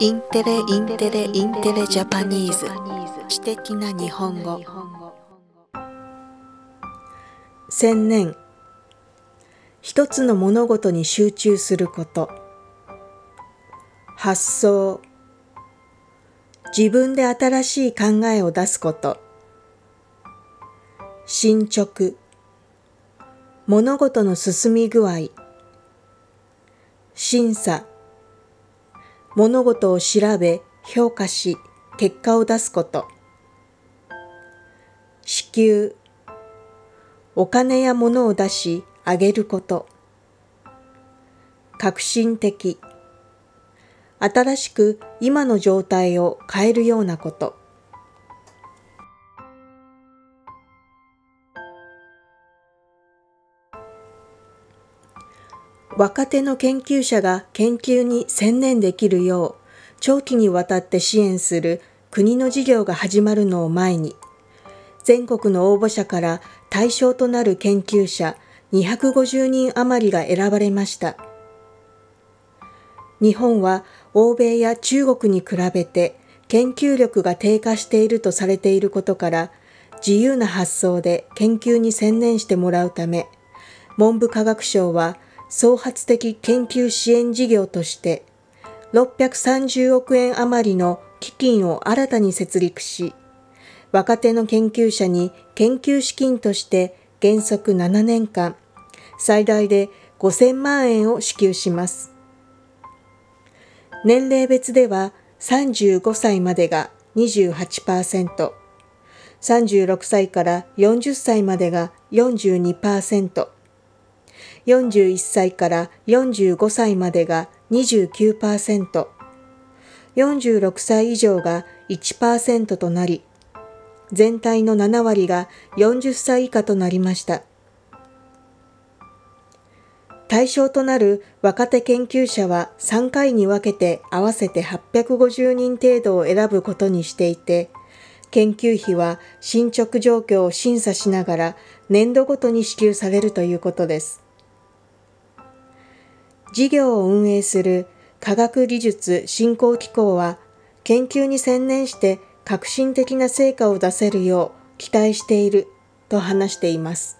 インテレインテレインテレ Japanese。知的な日本語。専念一つの物事に集中すること。発想。自分で新しい考えを出すこと。進捗。物事の進み具合。審査。物事を調べ、評価し、結果を出すこと。支給、お金や物を出し、あげること。革新的、新しく今の状態を変えるようなこと。若手の研究者が研究に専念できるよう長期にわたって支援する国の事業が始まるのを前に全国の応募者から対象となる研究者250人余りが選ばれました。日本は欧米や中国に比べて研究力が低下しているとされていることから自由な発想で研究に専念してもらうため文部科学省は創発的研究支援事業として630億円余りの基金を新たに設立し、若手の研究者に研究資金として原則7年間、最大で5000万円を支給します。年齢別では35歳までが28%、36歳から40歳までが42%、41歳から45歳までが29%、46歳以上が1%となり、全体の7割が40歳以下となりました。対象となる若手研究者は3回に分けて合わせて850人程度を選ぶことにしていて、研究費は進捗状況を審査しながら年度ごとに支給されるということです。事業を運営する科学技術振興機構は研究に専念して革新的な成果を出せるよう期待していると話しています。